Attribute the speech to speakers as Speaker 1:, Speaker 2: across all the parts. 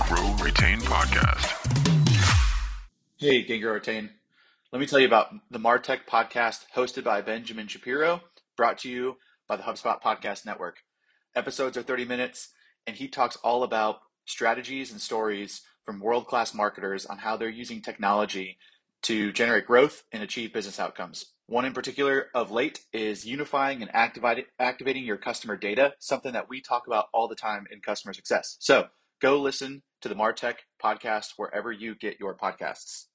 Speaker 1: Grow Retain podcast.
Speaker 2: Hey, Grow Retain. Let me tell you about the Martech podcast hosted by Benjamin Shapiro, brought to you by the HubSpot Podcast Network. Episodes are 30 minutes, and he talks all about strategies and stories from world class marketers on how they're using technology to generate growth and achieve business outcomes. One in particular of late is unifying and activating your customer data, something that we talk about all the time in customer success. So go listen to the Martech podcast wherever you get your podcasts.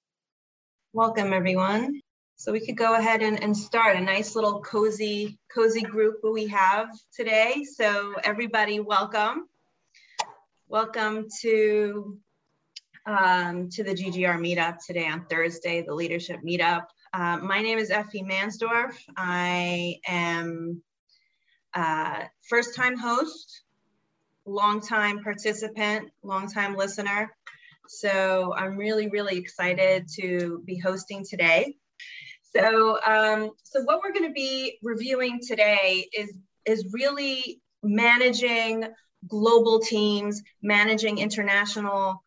Speaker 3: Welcome, everyone. So we could go ahead and, and start a nice little cozy, cozy group that we have today. So everybody, welcome. Welcome to um, to the GGR meetup today on Thursday, the leadership meetup. Uh, my name is Effie Mansdorf. I am uh, first time host, long time participant, longtime listener. So I'm really, really excited to be hosting today. So, um, so what we're going to be reviewing today is is really managing global teams, managing international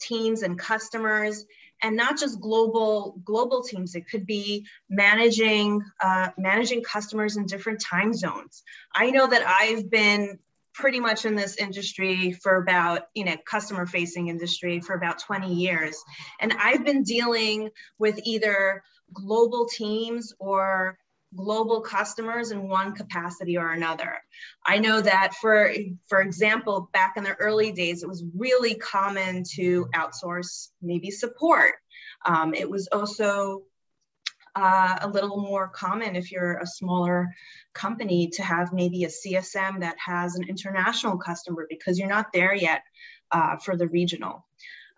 Speaker 3: teams and customers and not just global global teams it could be managing uh, managing customers in different time zones i know that i've been pretty much in this industry for about you know customer facing industry for about 20 years and i've been dealing with either global teams or global customers in one capacity or another. I know that for for example, back in the early days, it was really common to outsource maybe support. Um, it was also uh, a little more common if you're a smaller company to have maybe a CSM that has an international customer because you're not there yet uh, for the regional.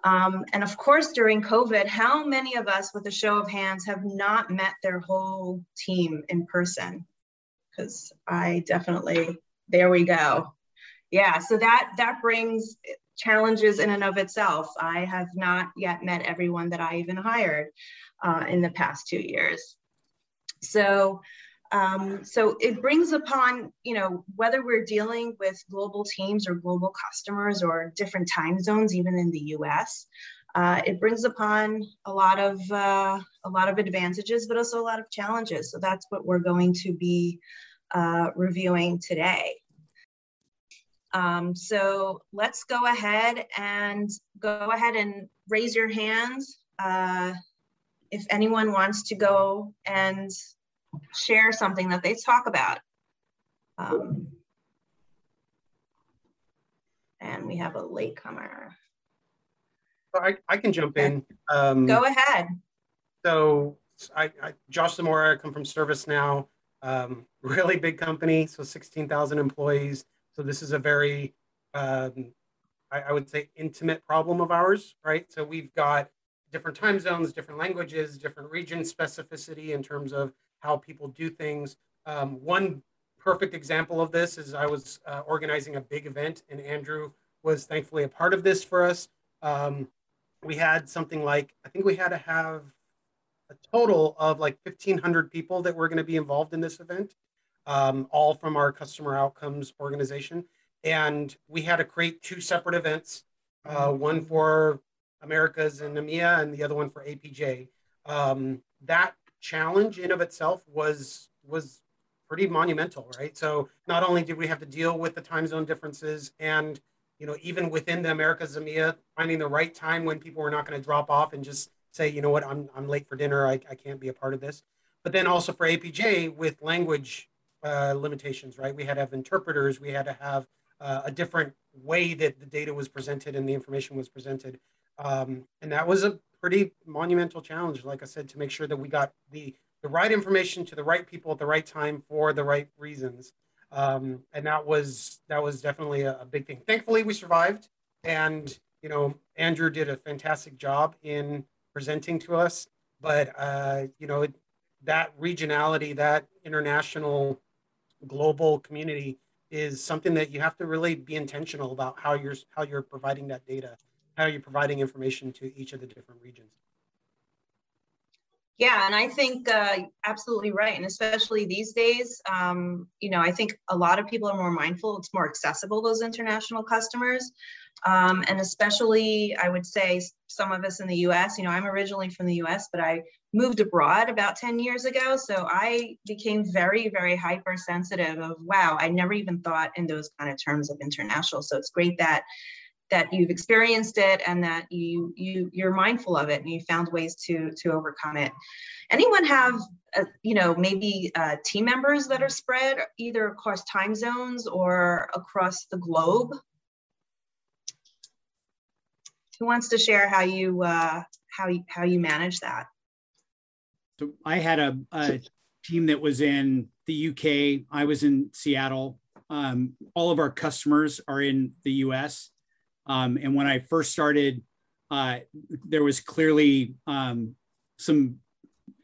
Speaker 3: Um, and of course, during COVID, how many of us, with a show of hands, have not met their whole team in person? Because I definitely, there we go. Yeah, so that that brings challenges in and of itself. I have not yet met everyone that I even hired uh, in the past two years. So um, so it brings upon, you know, whether we're dealing with global teams or global customers or different time zones, even in the US, uh, it brings upon a lot of uh, a lot of advantages, but also a lot of challenges. So that's what we're going to be uh, reviewing today. Um, so let's go ahead and go ahead and raise your hands uh, if anyone wants to go and share something that they talk about. Um, and we have a latecomer.
Speaker 4: I, I can jump in. Um,
Speaker 3: Go ahead.
Speaker 4: So I, I Josh Zamora, I come from ServiceNow, um, really big company, so 16,000 employees. So this is a very, um, I, I, would say, intimate problem of ours, right? So we've got different time zones, different languages, different region specificity in terms of how people do things. Um, one perfect example of this is I was uh, organizing a big event, and Andrew was thankfully a part of this for us. Um, we had something like, I think we had to have a total of like 1,500 people that were going to be involved in this event, um, all from our customer outcomes organization. And we had to create two separate events, uh, one for Americas and EMEA, and the other one for APJ. Um, that challenge in of itself was was pretty monumental, right? So not only did we have to deal with the time zone differences and you know even within the Americas EMEA, finding the right time when people were not going to drop off and just say, you know what, I'm I'm late for dinner, I, I can't be a part of this. But then also for APJ with language uh, limitations, right? We had to have interpreters, we had to have uh, a different way that the data was presented and the information was presented. Um, and that was a pretty monumental challenge, like I said, to make sure that we got the the right information to the right people at the right time for the right reasons. Um, and that was that was definitely a, a, big thing. Thankfully, we survived, and you know Andrew did a fantastic job in presenting to us. But uh, you know it, that regionality, that international, global community is something that you have to really be intentional about how you're how you're providing that data how you're providing information to each of the different regions?
Speaker 3: Yeah, and I think uh, absolutely right, and especially these days, um, you know, I think a lot of people are more mindful. It's more accessible those international customers, um, and especially I would say some of us in the U.S. You know, I'm originally from the U.S., but I moved abroad about 10 years ago, so I became very, very hypersensitive. Of wow, I never even thought in those kind of terms of international. So it's great that that you've experienced it and that you you you're mindful of it and you found ways to to overcome it anyone have uh, you know maybe uh, team members that are spread either across time zones or across the globe who wants to share how you uh, how you how you manage that?
Speaker 5: So i had a, a team that was in the uk i was in seattle. Um, all of our customers are in the us um, and when I first started, uh, there was clearly um, some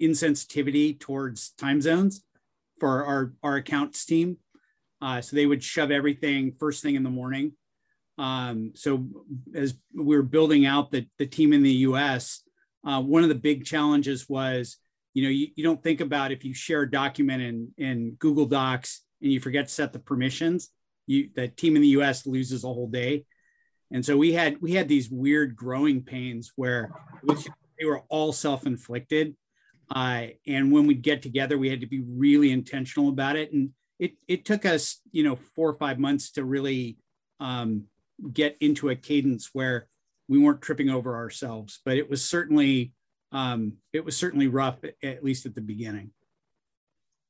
Speaker 5: insensitivity towards time zones for our, our accounts team. Uh, so they would shove everything first thing in the morning. Um, so as we were building out the, the team in the US, uh, one of the big challenges was, you know, you, you don't think about if you share a document in, in Google Docs and you forget to set the permissions, you, the team in the US loses a whole day. And so we had we had these weird growing pains where they were all self-inflicted. Uh, and when we'd get together, we had to be really intentional about it. And it it took us, you know, four or five months to really um, get into a cadence where we weren't tripping over ourselves. But it was certainly um, it was certainly rough, at least at the beginning.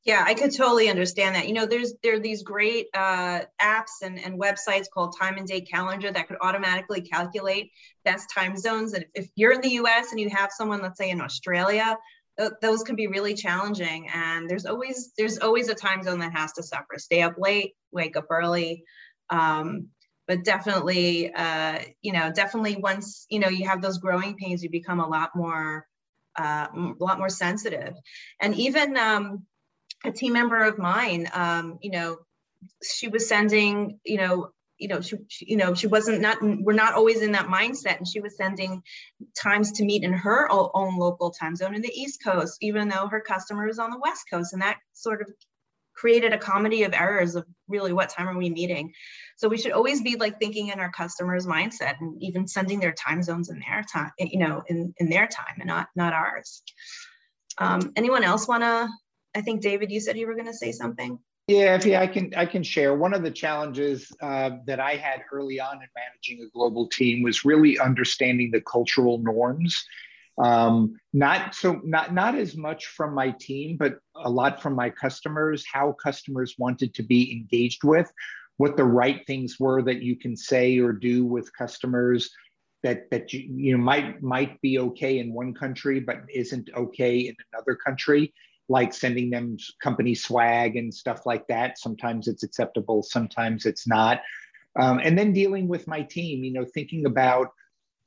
Speaker 3: Yeah, I could totally understand that. You know, there's there are these great uh, apps and, and websites called Time and Date Calendar that could automatically calculate best time zones. And if you're in the U.S. and you have someone, let's say in Australia, th- those can be really challenging. And there's always there's always a time zone that has to suffer. Stay up late, wake up early. Um, but definitely, uh, you know, definitely once you know you have those growing pains, you become a lot more uh, a lot more sensitive. And even um, a team member of mine, um, you know, she was sending, you know, you know, she, she, you know, she wasn't not, we're not always in that mindset. And she was sending times to meet in her own local time zone in the East Coast, even though her customer is on the West Coast. And that sort of created a comedy of errors of really what time are we meeting. So we should always be like thinking in our customers' mindset and even sending their time zones in their time, you know, in, in their time and not, not ours. Um, anyone else want to I think David, you said you were going to say something.
Speaker 6: Yeah, if yeah, I can I can share. One of the challenges uh, that I had early on in managing a global team was really understanding the cultural norms. Um, not so not not as much from my team, but a lot from my customers. How customers wanted to be engaged with, what the right things were that you can say or do with customers that that you you know might might be okay in one country but isn't okay in another country like sending them company swag and stuff like that. Sometimes it's acceptable, sometimes it's not. Um, and then dealing with my team, you know, thinking about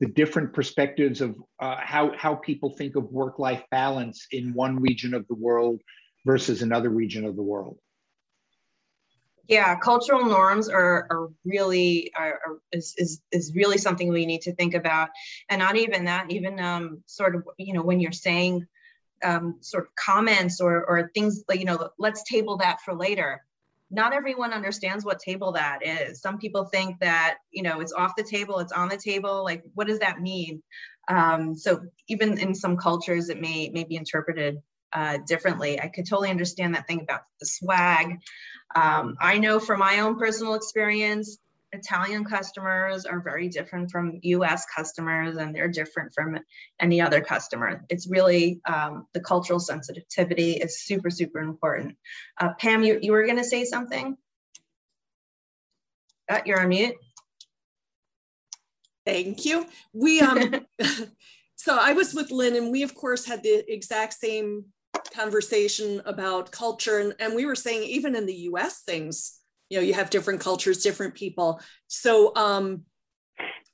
Speaker 6: the different perspectives of uh, how, how people think of work life balance in one region of the world versus another region of the world.
Speaker 3: Yeah, cultural norms are, are really are, are, is, is is really something we need to think about, and not even that. Even um, sort of you know when you're saying um, sort of comments or, or things like, you know, let's table that for later. Not everyone understands what table that is. Some people think that, you know, it's off the table, it's on the table. Like, what does that mean? Um, so even in some cultures, it may, may be interpreted uh, differently. I could totally understand that thing about the swag. Um, I know from my own personal experience, Italian customers are very different from US customers and they're different from any other customer. It's really um, the cultural sensitivity is super, super important. Uh, Pam, you, you were going to say something? Uh, you're on mute.
Speaker 7: Thank you. We um so I was with Lynn and we of course had the exact same conversation about culture and, and we were saying even in the US things you know you have different cultures different people so um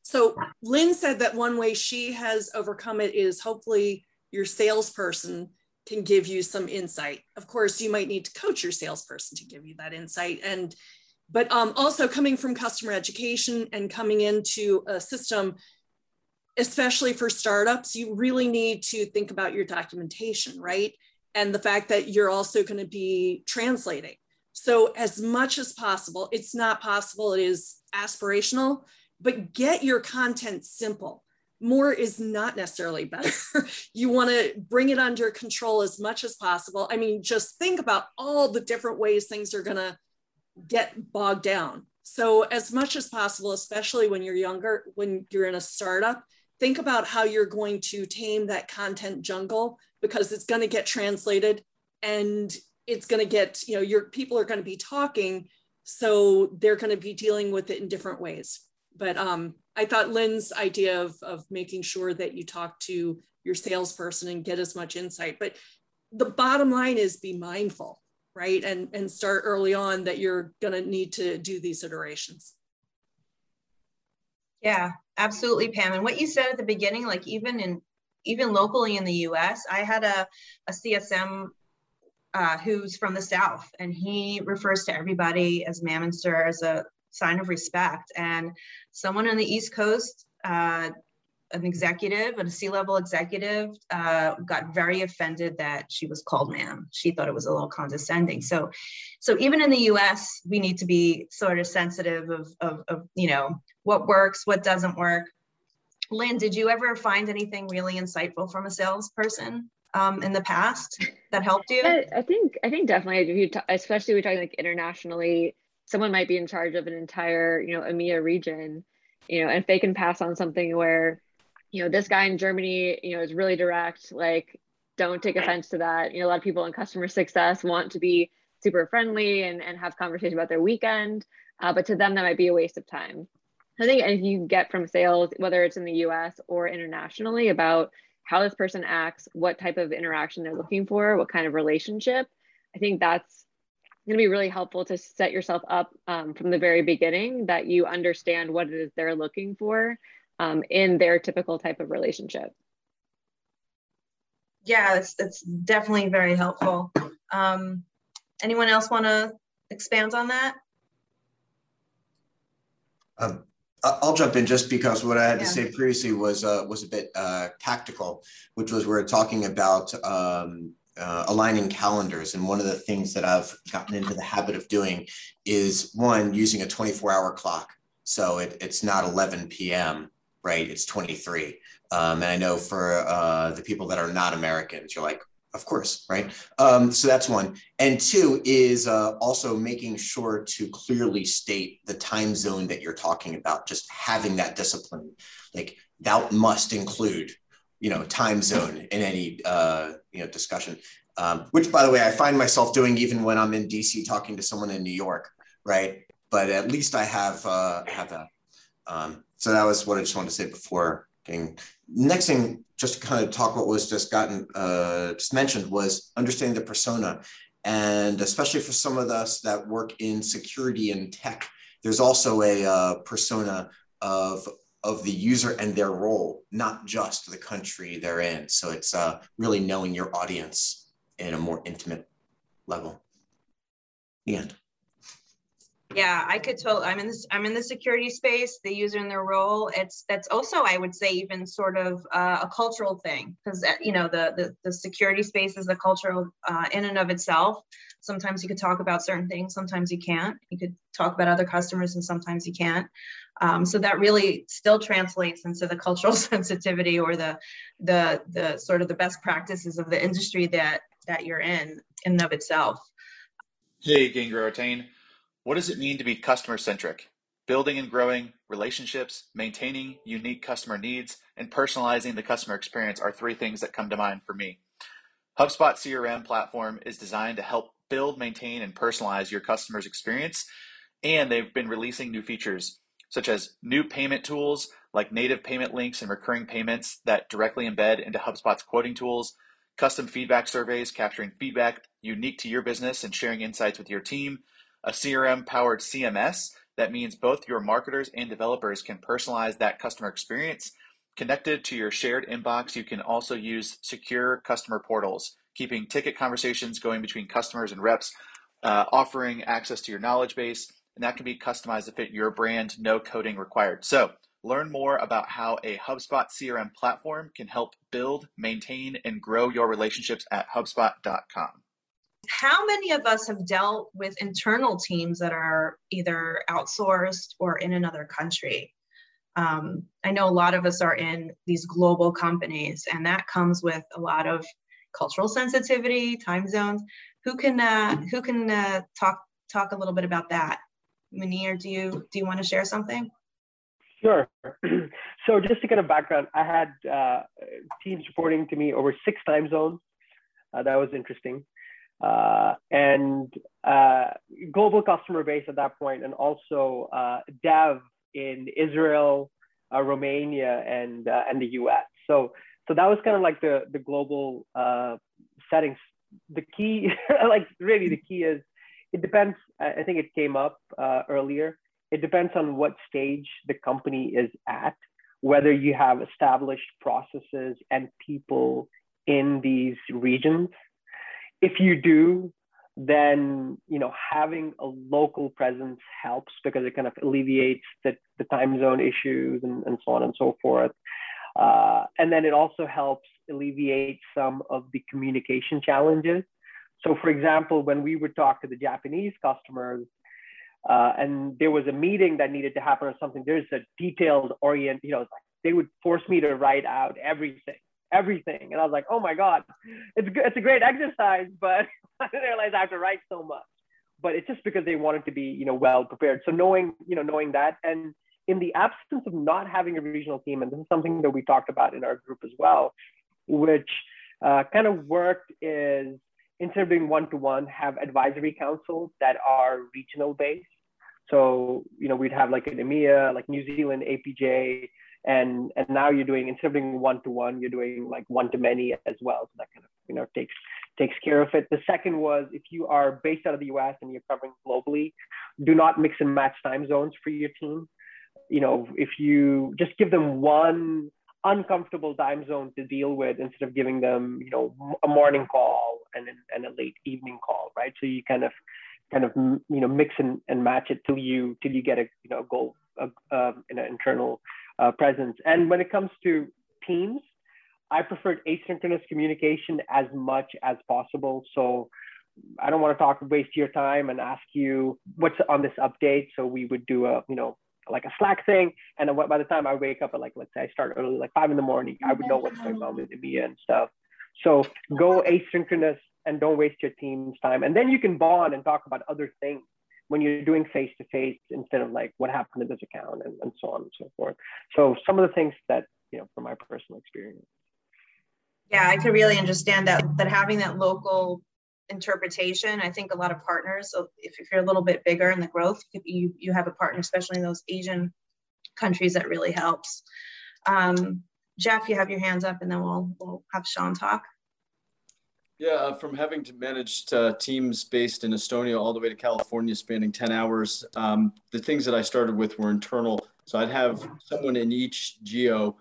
Speaker 7: so lynn said that one way she has overcome it is hopefully your salesperson can give you some insight of course you might need to coach your salesperson to give you that insight and but um, also coming from customer education and coming into a system especially for startups, you really need to think about your documentation, right? And the fact that you're also going to be translating. So, as much as possible, it's not possible, it is aspirational, but get your content simple. More is not necessarily better. you want to bring it under control as much as possible. I mean, just think about all the different ways things are going to get bogged down. So, as much as possible, especially when you're younger, when you're in a startup, think about how you're going to tame that content jungle because it's going to get translated and it's going to get, you know, your people are going to be talking. So, they're going to be dealing with it in different ways. But um, I thought Lynn's idea of, of making sure that you talk to your salesperson and get as much insight. But the bottom line is be mindful right? And, and start early on that you're going to need to do these iterations.
Speaker 3: Yeah, absolutely, Pam. And what you said at the beginning, like even in even locally in the U.S., I had a, a CSM uh, who's from the South, and he refers to everybody as ma'am and sir as a sign of respect. And someone on the East Coast uh, an executive, a C-level executive, uh, got very offended that she was called ma'am. She thought it was a little condescending. So, so even in the U.S., we need to be sort of sensitive of, of, of you know, what works, what doesn't work. Lynn, did you ever find anything really insightful from a salesperson um, in the past that helped you?
Speaker 8: I think I think definitely. If you t- especially we're talking like internationally, someone might be in charge of an entire you know EMEA region, you know, and if they can pass on something where you know, this guy in Germany, you know, is really direct. Like, don't take offense to that. You know, a lot of people in customer success want to be super friendly and, and have conversation about their weekend. Uh, but to them, that might be a waste of time. I think if you get from sales, whether it's in the US or internationally, about how this person acts, what type of interaction they're looking for, what kind of relationship, I think that's going to be really helpful to set yourself up um, from the very beginning that you understand what it is they're looking for um, in their typical type of relationship.
Speaker 3: Yeah, it's, it's definitely very helpful. Um, anyone else want to expand on that?
Speaker 9: Um, I'll jump in just because what I had yeah. to say previously was uh, was a bit uh, tactical, which was we are talking about um, uh, aligning calendars. And one of the things that I've gotten into the habit of doing is one using a 24 hour clock. So it, it's not 11 p.m right? It's 23. Um, and I know for uh, the people that are not Americans, you're like, of course, right? Um, so that's one. And two is uh, also making sure to clearly state the time zone that you're talking about, just having that discipline. Like that must include, you know, time zone in any, uh, you know, discussion. Um, which, by the way, I find myself doing even when I'm in DC talking to someone in New York, right? But at least I have uh, have that. Um, so that was what I just wanted to say before getting next thing just to kind of talk what was just gotten uh, just mentioned was understanding the persona. And especially for some of us that work in security and tech there's also a uh, persona of of the user and their role not just the country they're in. So it's uh, really knowing your audience in a more intimate level. The end
Speaker 3: yeah, I could totally. I'm in this. I'm in the security space. The user in their role. It's that's also, I would say, even sort of uh, a cultural thing because uh, you know the, the the security space is a cultural uh, in and of itself. Sometimes you could talk about certain things. Sometimes you can't. You could talk about other customers, and sometimes you can't. Um, so that really still translates into the cultural sensitivity or the the the sort of the best practices of the industry that that you're in in and of itself.
Speaker 2: Hey, Artane. What does it mean to be customer centric? Building and growing relationships, maintaining unique customer needs, and personalizing the customer experience are three things that come to mind for me. HubSpot CRM platform is designed to help build, maintain, and personalize your customer's experience. And they've been releasing new features such as new payment tools like native payment links and recurring payments that directly embed into HubSpot's quoting tools, custom feedback surveys capturing feedback unique to your business and sharing insights with your team, a CRM powered CMS. That means both your marketers and developers can personalize that customer experience. Connected to your shared inbox, you can also use secure customer portals, keeping ticket conversations going between customers and reps, uh, offering access to your knowledge base, and that can be customized to fit your brand, no coding required. So, Learn more about how a HubSpot CRM platform can help build, maintain, and grow your relationships at HubSpot.com.
Speaker 3: How many of us have dealt with internal teams that are either outsourced or in another country? Um, I know a lot of us are in these global companies, and that comes with a lot of cultural sensitivity, time zones. Who can uh, who can uh, talk talk a little bit about that? Munir, do you do you want to share something?
Speaker 10: Sure. so just to get a background, I had uh, teams reporting to me over six time zones. Uh, that was interesting. Uh, and uh, global customer base at that point, and also uh, dev in Israel, uh, Romania, and and the U.S. So so that was kind of like the the global settings. The key, like really, the key is it depends. I think it came up earlier it depends on what stage the company is at, whether you have established processes and people in these regions. If you do, then you know having a local presence helps because it kind of alleviates the, the time zone issues and, and so on and so forth. Uh, and then it also helps alleviate some of the communication challenges. So, for example, when we would talk to the Japanese customers, uh, and there was a meeting that needed to happen or something. There's a detailed orient, you know, they would force me to write out everything, everything. And I was like, oh my God, it's good. It's a great exercise, but I didn't realize I have to write so much. But it's just because they wanted to be, you know, well prepared. So knowing, you know, knowing that and in the absence of not having a regional team, and this is something that we talked about in our group as well, which uh, kind of worked is instead of doing one-to-one, have advisory councils that are regional based. So, you know, we'd have like an EMEA, like New Zealand, APJ, and and now you're doing instead of doing one-to-one, you're doing like one-to-many as well. So that kind of, you know, takes takes care of it. The second was if you are based out of the US and you're covering globally, do not mix and match time zones for your team. You know, if you just give them one uncomfortable time zone to deal with instead of giving them, you know, a morning call and, and a late evening call, right? So you kind of, kind of, you know, mix and, and match it till you, till you get a, you know, goal, uh, an internal uh, presence. And when it comes to teams, I preferred asynchronous communication as much as possible. So I don't want to talk, waste your time and ask you what's on this update. So we would do a, you know, like a Slack thing. And by the time I wake up at like, let's say I start early, like five in the morning, I would know what's going on with EMEA and stuff. So go asynchronous and don't waste your team's time. And then you can bond and talk about other things when you're doing face to face instead of like what happened to this account and, and so on and so forth. So some of the things that, you know, from my personal experience.
Speaker 3: Yeah, I could really understand that that having that local interpretation. I think a lot of partners, so if, if you're a little bit bigger in the growth, you, you have a partner, especially in those Asian countries, that really helps. Um, Jeff, you have your hands up and then we'll, we'll have Sean talk.
Speaker 11: Yeah, uh, from having to manage uh, teams based in Estonia all the way to California, spanning 10 hours, um, the things that I started with were internal. So I'd have someone in each geo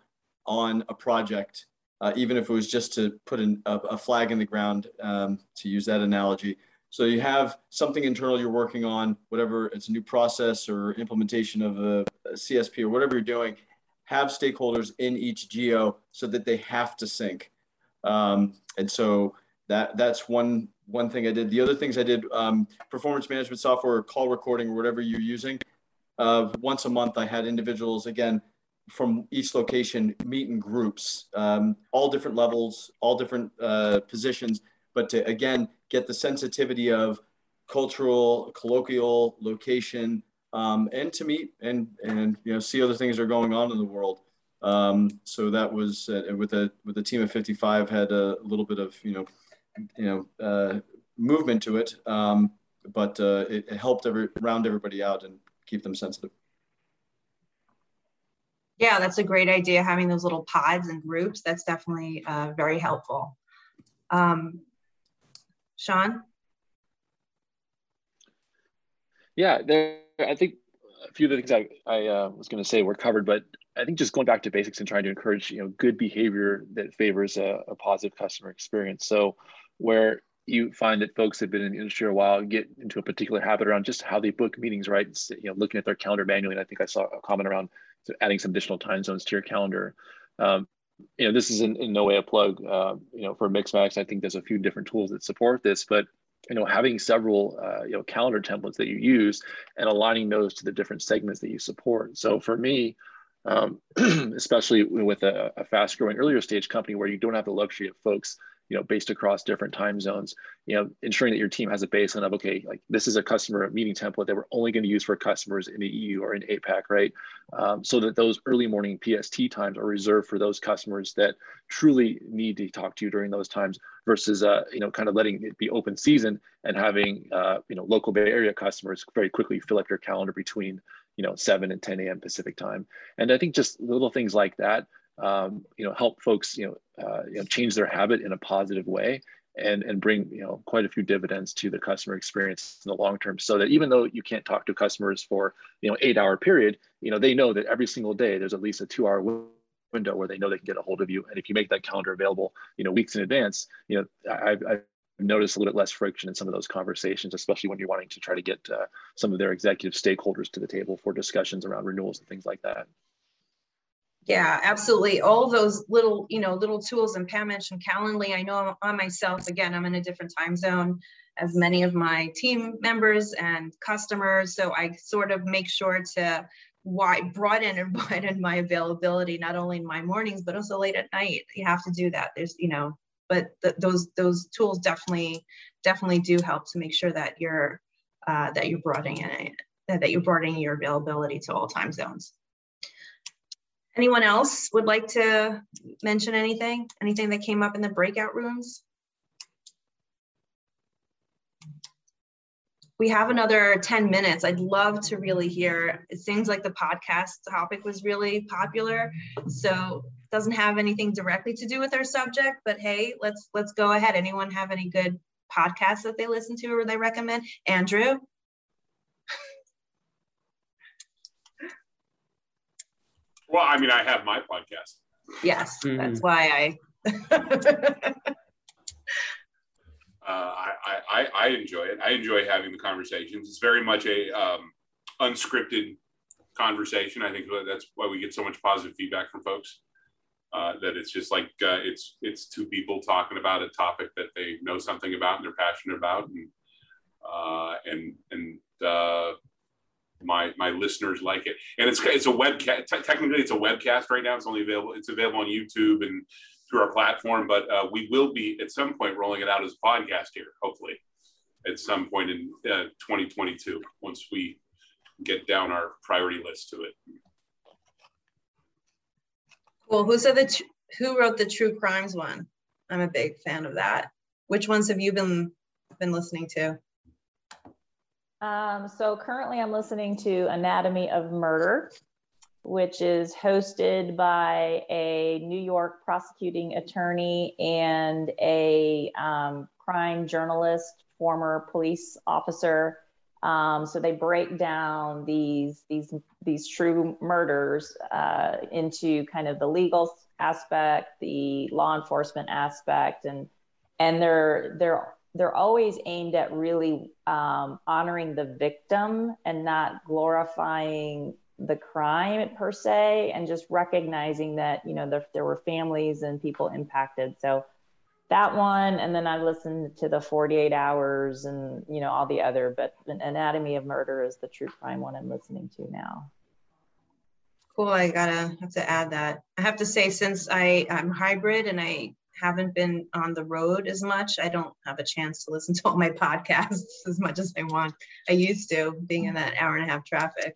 Speaker 11: on a project uh, even if it was just to put a, a, flag in the ground, um, to use that analogy. So you have something internal you're working on, whatever it's a new process or implementation of a, a CSP or whatever you're doing, have stakeholders in each geo so that they have to sync. Um, and so that that's one one thing I did. The other things I did, um, performance management software, call recording, or whatever you're using. Uh, once a month, I had individuals again from each location meet in groups, um, all different levels, all different uh, positions, but to again get the sensitivity of cultural, colloquial, location, um, and to meet and and you know see other things that are going on in the world. Um, so that was uh, with a with a team of 55 had a little bit of you know you know uh, movement to it, um, but uh, it, it helped every round everybody out and keep them sensitive.
Speaker 3: Yeah, that's a great idea. Having those little pods and groups, that's definitely uh, very helpful. Um, Sean?
Speaker 12: Yeah, there. I think a few of the things I, I uh, was going to say were covered, but I think just going back to basics and trying to encourage you know good behavior that favors a, a positive customer experience. So where you find that folks have been in the industry a while get into a particular habit around just how they book meetings, right? You know, looking at their calendar manually. And I think I saw a comment around adding some additional time zones to your calendar. Um, you know, this is in, in no way a plug. Uh, you know, for Mixmax, I think there's a few different tools that support this, but you know, having several uh, you know calendar templates that you use and aligning those to the different segments that you support. So for me, um, especially with a, a fast growing earlier stage company where you don't have the luxury of folks you know, based across different time zones, you know, ensuring that your team has a baseline of, okay, like this is a customer meeting template that we're only going to use for customers in the EU or in APAC, right? Um, so that those early morning PST times are reserved for those customers that truly need to talk to you during those times versus, uh, you know, kind of letting it be open season and having, uh, you know, local Bay Area customers very quickly fill up your calendar between, you know, 7 and 10 a.m. Pacific time. And I think just little things like that um, you know, help folks, you know, uh, you know, change their habit in a positive way and, and bring, you know, quite a few dividends to the customer experience in the long term so that even though you can't talk to customers for, you know, eight hour period, you know, they know that every single day there's at least a two hour window where they know they can get a hold of you. And if you make that calendar available, you know, weeks in advance, you know, I've, I've noticed a little bit less friction in some of those conversations, especially when you're wanting to try to get uh, some of their executive stakeholders to the table for discussions around renewals and things like that.
Speaker 3: Yeah, absolutely. All those little, you know, little tools and Pam mentioned Calendly. I know on myself, again, I'm in a different time zone as many of my team members and customers. So I sort of make sure to why broaden and widen my availability, not only in my mornings, but also late at night. You have to do that. There's, you know, but th those those tools definitely definitely do help to make sure that you're uh, that you're broadening it, that you're broadening your availability to all time zones. Anyone else would like to mention anything? Anything that came up in the breakout rooms? We have another 10 minutes. I'd love to really hear. It seems like the podcast topic was really popular. So doesn't have anything directly to do with our subject, but hey, let's let's go ahead. Anyone have any good podcasts that they listen to or they recommend? Andrew?
Speaker 13: Well, I mean, I have my podcast.
Speaker 3: Yes, mm-hmm. that's why
Speaker 13: I. uh, I, I I enjoy it. I enjoy having the conversations. It's very much a um, unscripted conversation. I think that's why we get so much positive feedback from folks. Uh, that it's just like uh, it's it's two people talking about a topic that they know something about and they're passionate about, and uh, and and uh, my my listeners like it. And it's it's a webcast. technically, it's a webcast right now. It's only available. It's available on YouTube and through our platform. But uh, we will be at some point rolling it out as a podcast here. Hopefully, at some point in uh, 2022, once we get down our priority list to it.
Speaker 3: Well, who said the who wrote the true crimes one? I'm a big fan of that. Which ones have you been been listening to?
Speaker 14: Um, so currently I'm listening to Anatomy of Murder, which is hosted by a New York prosecuting attorney and a um, crime journalist, former police officer. Um, so they break down these these these true murders uh, into kind of the legal aspect, the law enforcement aspect, and and they're they're they're always aimed at really um, honoring the victim and not glorifying the crime per se and just recognizing that you know there, there were families and people impacted. So that one and then i listened to the 48 hours and you know all the other but anatomy of murder is the true crime one i'm listening to now.
Speaker 3: Cool i gotta have to add that. I have to say since i i'm hybrid and i haven't been on the road as much. I don't have a chance to listen to all my podcasts as much as I want. I used to being in that hour and a half traffic.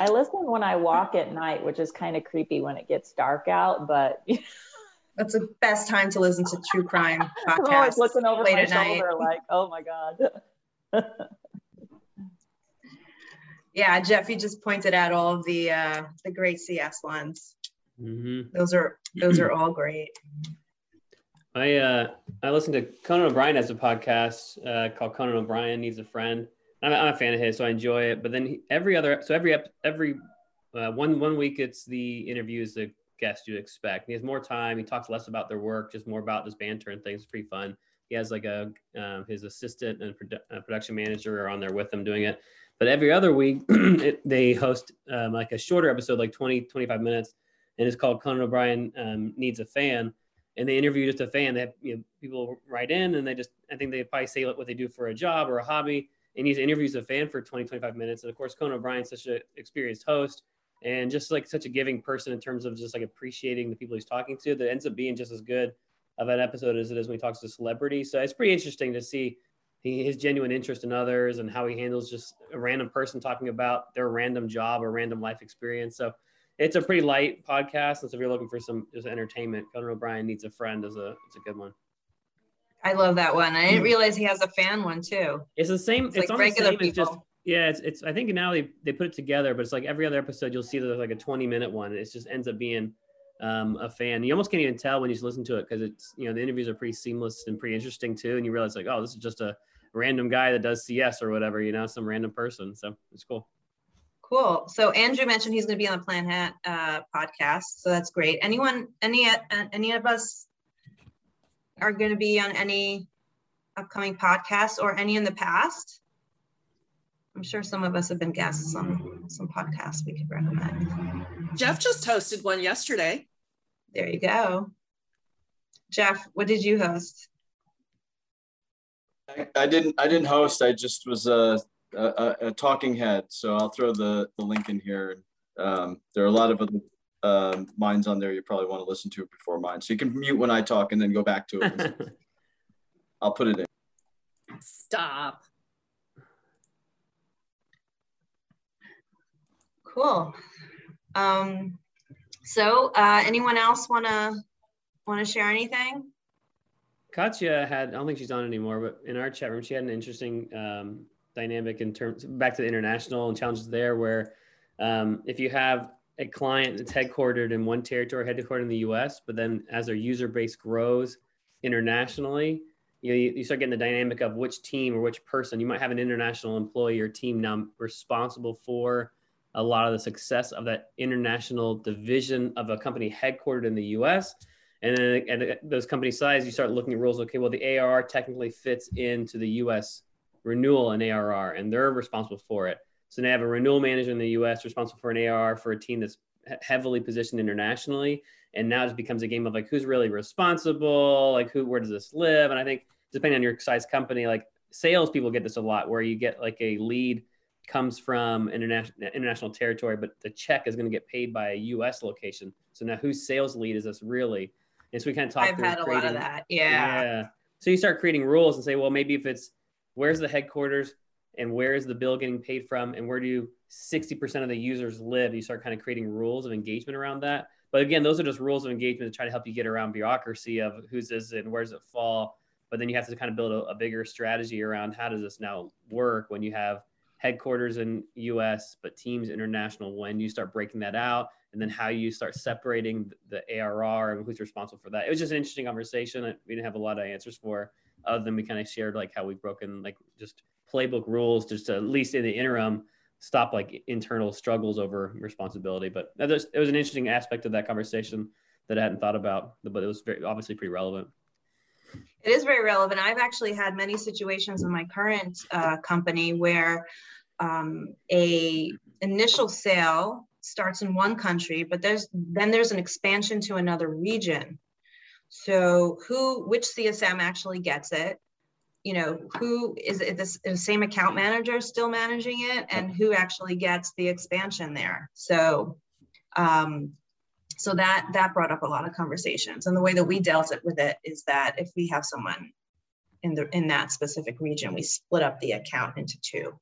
Speaker 14: I listen when I walk at night, which is kind of creepy when it gets dark out, but
Speaker 3: that's the best time to listen to true crime podcasts.
Speaker 14: I'm always looking over my shoulder night. like, oh my God.
Speaker 3: yeah, Jeff, you just pointed out all of the uh, the great CS ones. Mm-hmm. Those are those are all great.
Speaker 15: I uh, I listened to Conan O'Brien has a podcast uh, called Conan O'Brien Needs a Friend. I'm, I'm a fan of his, so I enjoy it. But then he, every other, so every every uh, one one week, it's the interviews the guest you expect. He has more time. He talks less about their work, just more about just banter and things. It's pretty fun. He has like a um, his assistant and produ- uh, production manager are on there with him doing it. But every other week, it, they host um, like a shorter episode, like 20, 25 minutes, and it's called Conan O'Brien um, Needs a Fan. And they interview just a fan. They have you know, people write in and they just, I think they probably say what they do for a job or a hobby. And he interviews a fan for 20, 25 minutes. And of course, Conan O'Brien's such an experienced host and just like such a giving person in terms of just like appreciating the people he's talking to that ends up being just as good of an episode as it is when he talks to celebrities. So it's pretty interesting to see his genuine interest in others and how he handles just a random person talking about their random job or random life experience. So it's a pretty light podcast. And so if you're looking for some just entertainment, Conan O'Brien needs a friend is a it's a good one.
Speaker 3: I love that one. I didn't realize he has a fan one too.
Speaker 15: It's the same. It's,
Speaker 3: It's like
Speaker 15: on the
Speaker 3: regular
Speaker 15: same. It's just yeah. It's it's. I think now they they put it together, but it's like every other episode you'll see there's like a 20 minute one. It just ends up being um, a fan. You almost can't even tell when you listen to it because it's you know the interviews are pretty seamless and pretty interesting too, and you realize like oh this is just a random guy that does CS or whatever, you know, some random person. So it's cool.
Speaker 3: Cool. So Andrew mentioned he's going to be on the Planhat uh, podcast, so that's great. Anyone, any, uh, any of us are going to be on any upcoming podcasts or any in the past? I'm sure some of us have been guests on some podcasts we could recommend.
Speaker 7: Jeff just hosted one yesterday.
Speaker 3: There you go. Jeff, what did you host?
Speaker 11: I, I didn't I didn't host. I just was a, a, a talking head. So I'll throw the, the link in here. Um, there are a lot of other um, minds on there you probably want to listen to it before mine. So you can mute when I talk and then go back to it. I'll put it in.
Speaker 7: Stop.
Speaker 3: Cool. Um, so uh, anyone else want to want to share anything?
Speaker 15: Katya had, I don't think she's on anymore, but in our chat room, she had an interesting um, dynamic in terms back to the international and challenges there, where um, if you have a client that's headquartered in one territory, headquartered in the US, but then as their user base grows internationally, you, know, you, you start getting the dynamic of which team or which person you might have an international employee or team now responsible for a lot of the success of that international division of a company headquartered in the US. And then at those company size, you start looking at rules. Okay, well, the ARR technically fits into the US renewal and ARR, and they're responsible for it. So now I have a renewal manager in the US responsible for an ARR for a team that's heavily positioned internationally. And now it just becomes a game of like, who's really responsible? Like, who, where does this live? And I think depending on your size company, like salespeople get this a lot where you get like a lead comes from international international territory, but the check is going to get paid by a U.S. location. So now, whose sales lead is this really? And so we kind of talk.
Speaker 3: I've had a lot of that. Yeah.
Speaker 15: Yeah. So you start creating rules and say, well, maybe if it's where's the headquarters and where is the bill getting paid from and where do 60% of the users live, you start kind of creating rules of engagement around that. But again, those are just rules of engagement to try to help you get around bureaucracy of who's this and where does it fall. But then you have to kind of build a, a bigger strategy around how does this now work when you have headquarters in US, but teams international, when you start breaking that out, and then how you start separating the ARR and who's responsible for that. It was just an interesting conversation. We didn't have a lot of answers for, other than we kind of shared like how we've broken like just playbook rules, just at least in the interim, stop like internal struggles over responsibility. But it was, it was an interesting aspect of that conversation that I hadn't thought about, but it was very obviously pretty relevant.
Speaker 3: It is very relevant. I've actually had many situations in my current uh, company where um, a initial sale starts in one country, but there's then there's an expansion to another region. So who, which CSM actually gets it? You know, who is it? This the same account manager still managing it, and who actually gets the expansion there? So, um, so that that brought up a lot of conversations. And the way that we dealt it with it is that if we have someone in the in that specific region, we split up the account into two.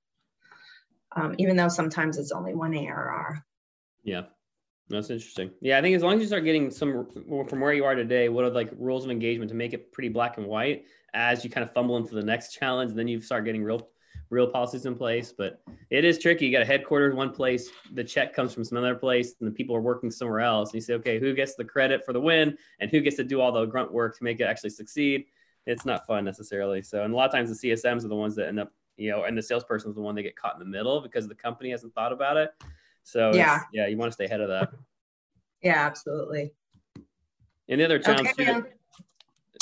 Speaker 3: Um, even though sometimes it's only one ARR.
Speaker 15: Yeah, that's interesting. Yeah, I think as long as you start getting some from where you are today, what are like rules of engagement to make it pretty black and white as you kind of fumble into the next challenge, and then you start getting real real policies in place. But it is tricky. You got a headquarters one place, the check comes from some other place, and the people are working somewhere else. And you say, okay, who gets the credit for the win, and who gets to do all the grunt work to make it actually succeed? It's not fun necessarily. So, and a lot of times the CSMs are the ones that end up, you know, and the salesperson is the one that get caught in the middle because the company hasn't thought about it. So
Speaker 3: Yeah.
Speaker 15: yeah, you want to stay ahead of that.
Speaker 3: Yeah, absolutely.
Speaker 15: And the other challenge
Speaker 3: Okay,
Speaker 15: too,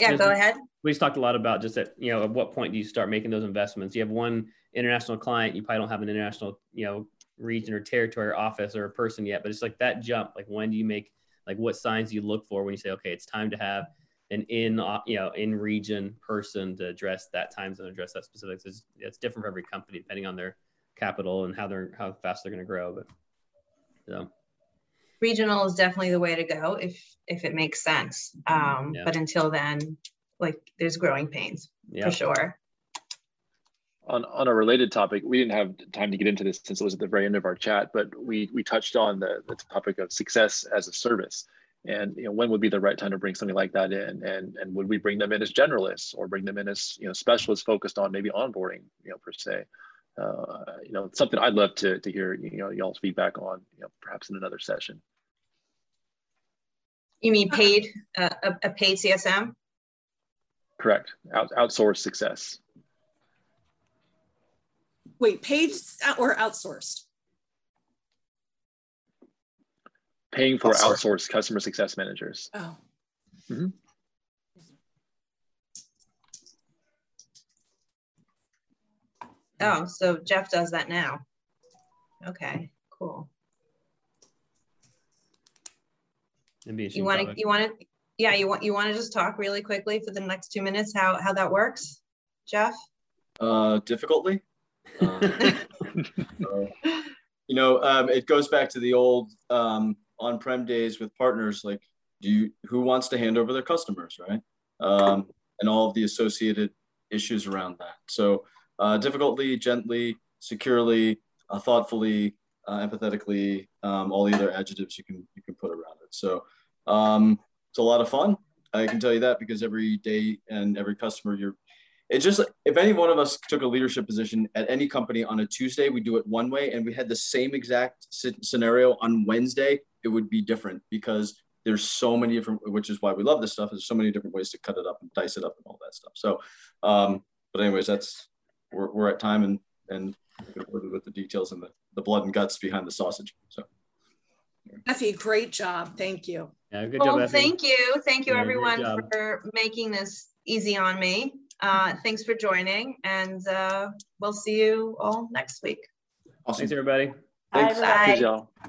Speaker 3: Yeah, go ahead.
Speaker 15: we just talked a lot about just at you know at what point do you start making those investments you have one international client, you probably don't have an international, you know, region or territory or office or a person yet, but it's like that jump. Like when do you make like what signs do you look for when you say, okay, it's time to have an in uh, you know in region person to address that time zone, address that specifics. It's, it's different for every company depending on their capital and how they're how fast they're going to grow. But so
Speaker 3: regional is definitely the way to go if if it makes sense. Um, yeah. But until then, like there's growing pains yeah. for sure.
Speaker 12: On, on a related topic, we didn't have time to get into this since it was at the very end of our chat, but we we touched on the, the topic of success as a service and you know when would be the right time to bring something like that in and and would we bring them in as generalists or bring them in as you know specialists focused on maybe onboarding you know per se uh, you know something i'd love to, to hear you know y'all's feedback on you know perhaps in another session
Speaker 3: you mean paid uh, a, a paid csm
Speaker 12: correct Out, outsourced success
Speaker 7: wait paid or outsourced
Speaker 12: paying for outsourced, outsourced customer success managers.
Speaker 7: Oh.
Speaker 12: Mm-hmm.
Speaker 3: Oh, so Jeff does that now. Okay, cool. You want to, you want to, yeah, you want, you want to just talk really quickly for the next two minutes how how that works, Jeff?
Speaker 11: Uh, difficultly. uh, you know, um, it goes back to the old um, on-prem days with partners, like do you, who wants to hand over their customers, right? Um, and all of the associated issues around that. So uh, difficultly, gently, securely, uh, thoughtfully, uh, empathetically, um, all the other adjectives you can you can put around it. So um, it's a lot of fun. I can tell you that because every day and every customer you're it's just if any one of us took a leadership position at any company on a Tuesday, we do it one way, and we had the same exact scenario on Wednesday, it would be different because there's so many different, which is why we love this stuff. There's so many different ways to cut it up and dice it up and all that stuff. So, um, but anyways, that's we're, we're at time and and with the details and the, the blood and guts behind the sausage. So.
Speaker 7: Effie, great job. Thank you.
Speaker 15: Yeah, good
Speaker 3: well,
Speaker 15: job.
Speaker 3: Thank you. Thank you, yeah, everyone, for making this easy on me. Uh, thanks for joining, and uh, we'll see you all next week.
Speaker 15: Awesome. Thanks, everybody.
Speaker 3: Thanks. Bye. Bye.